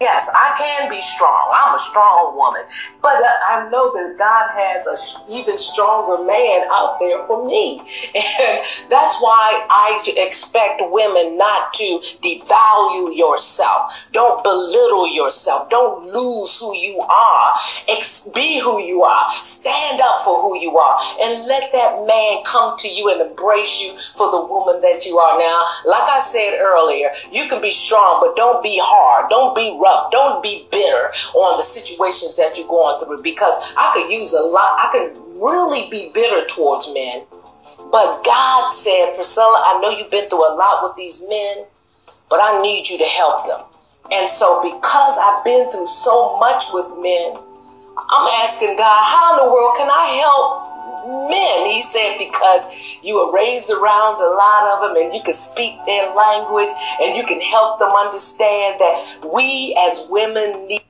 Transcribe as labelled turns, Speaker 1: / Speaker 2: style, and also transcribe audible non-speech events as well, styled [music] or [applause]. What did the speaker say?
Speaker 1: Yes, I can be strong. I'm a strong woman. But uh, I know that God has an even stronger man out there for me. [laughs] And that's why I expect women not to devalue yourself. Don't belittle yourself. Don't lose who you are. Be who you are. Stand up for who you are. And let that man come to you and embrace you for the woman that you are now. Like I said earlier, you can be strong, but don't be hard. Don't be rough. Don't be bitter on the situations that you're going through because I could use a lot. I could really be bitter towards men. But God said, Priscilla, I know you've been through a lot with these men, but I need you to help them. And so, because I've been through so much with men, I'm asking God, how in the world can I men. He said, because you were raised around a lot of them and you can speak their language and you can help them understand that we as women need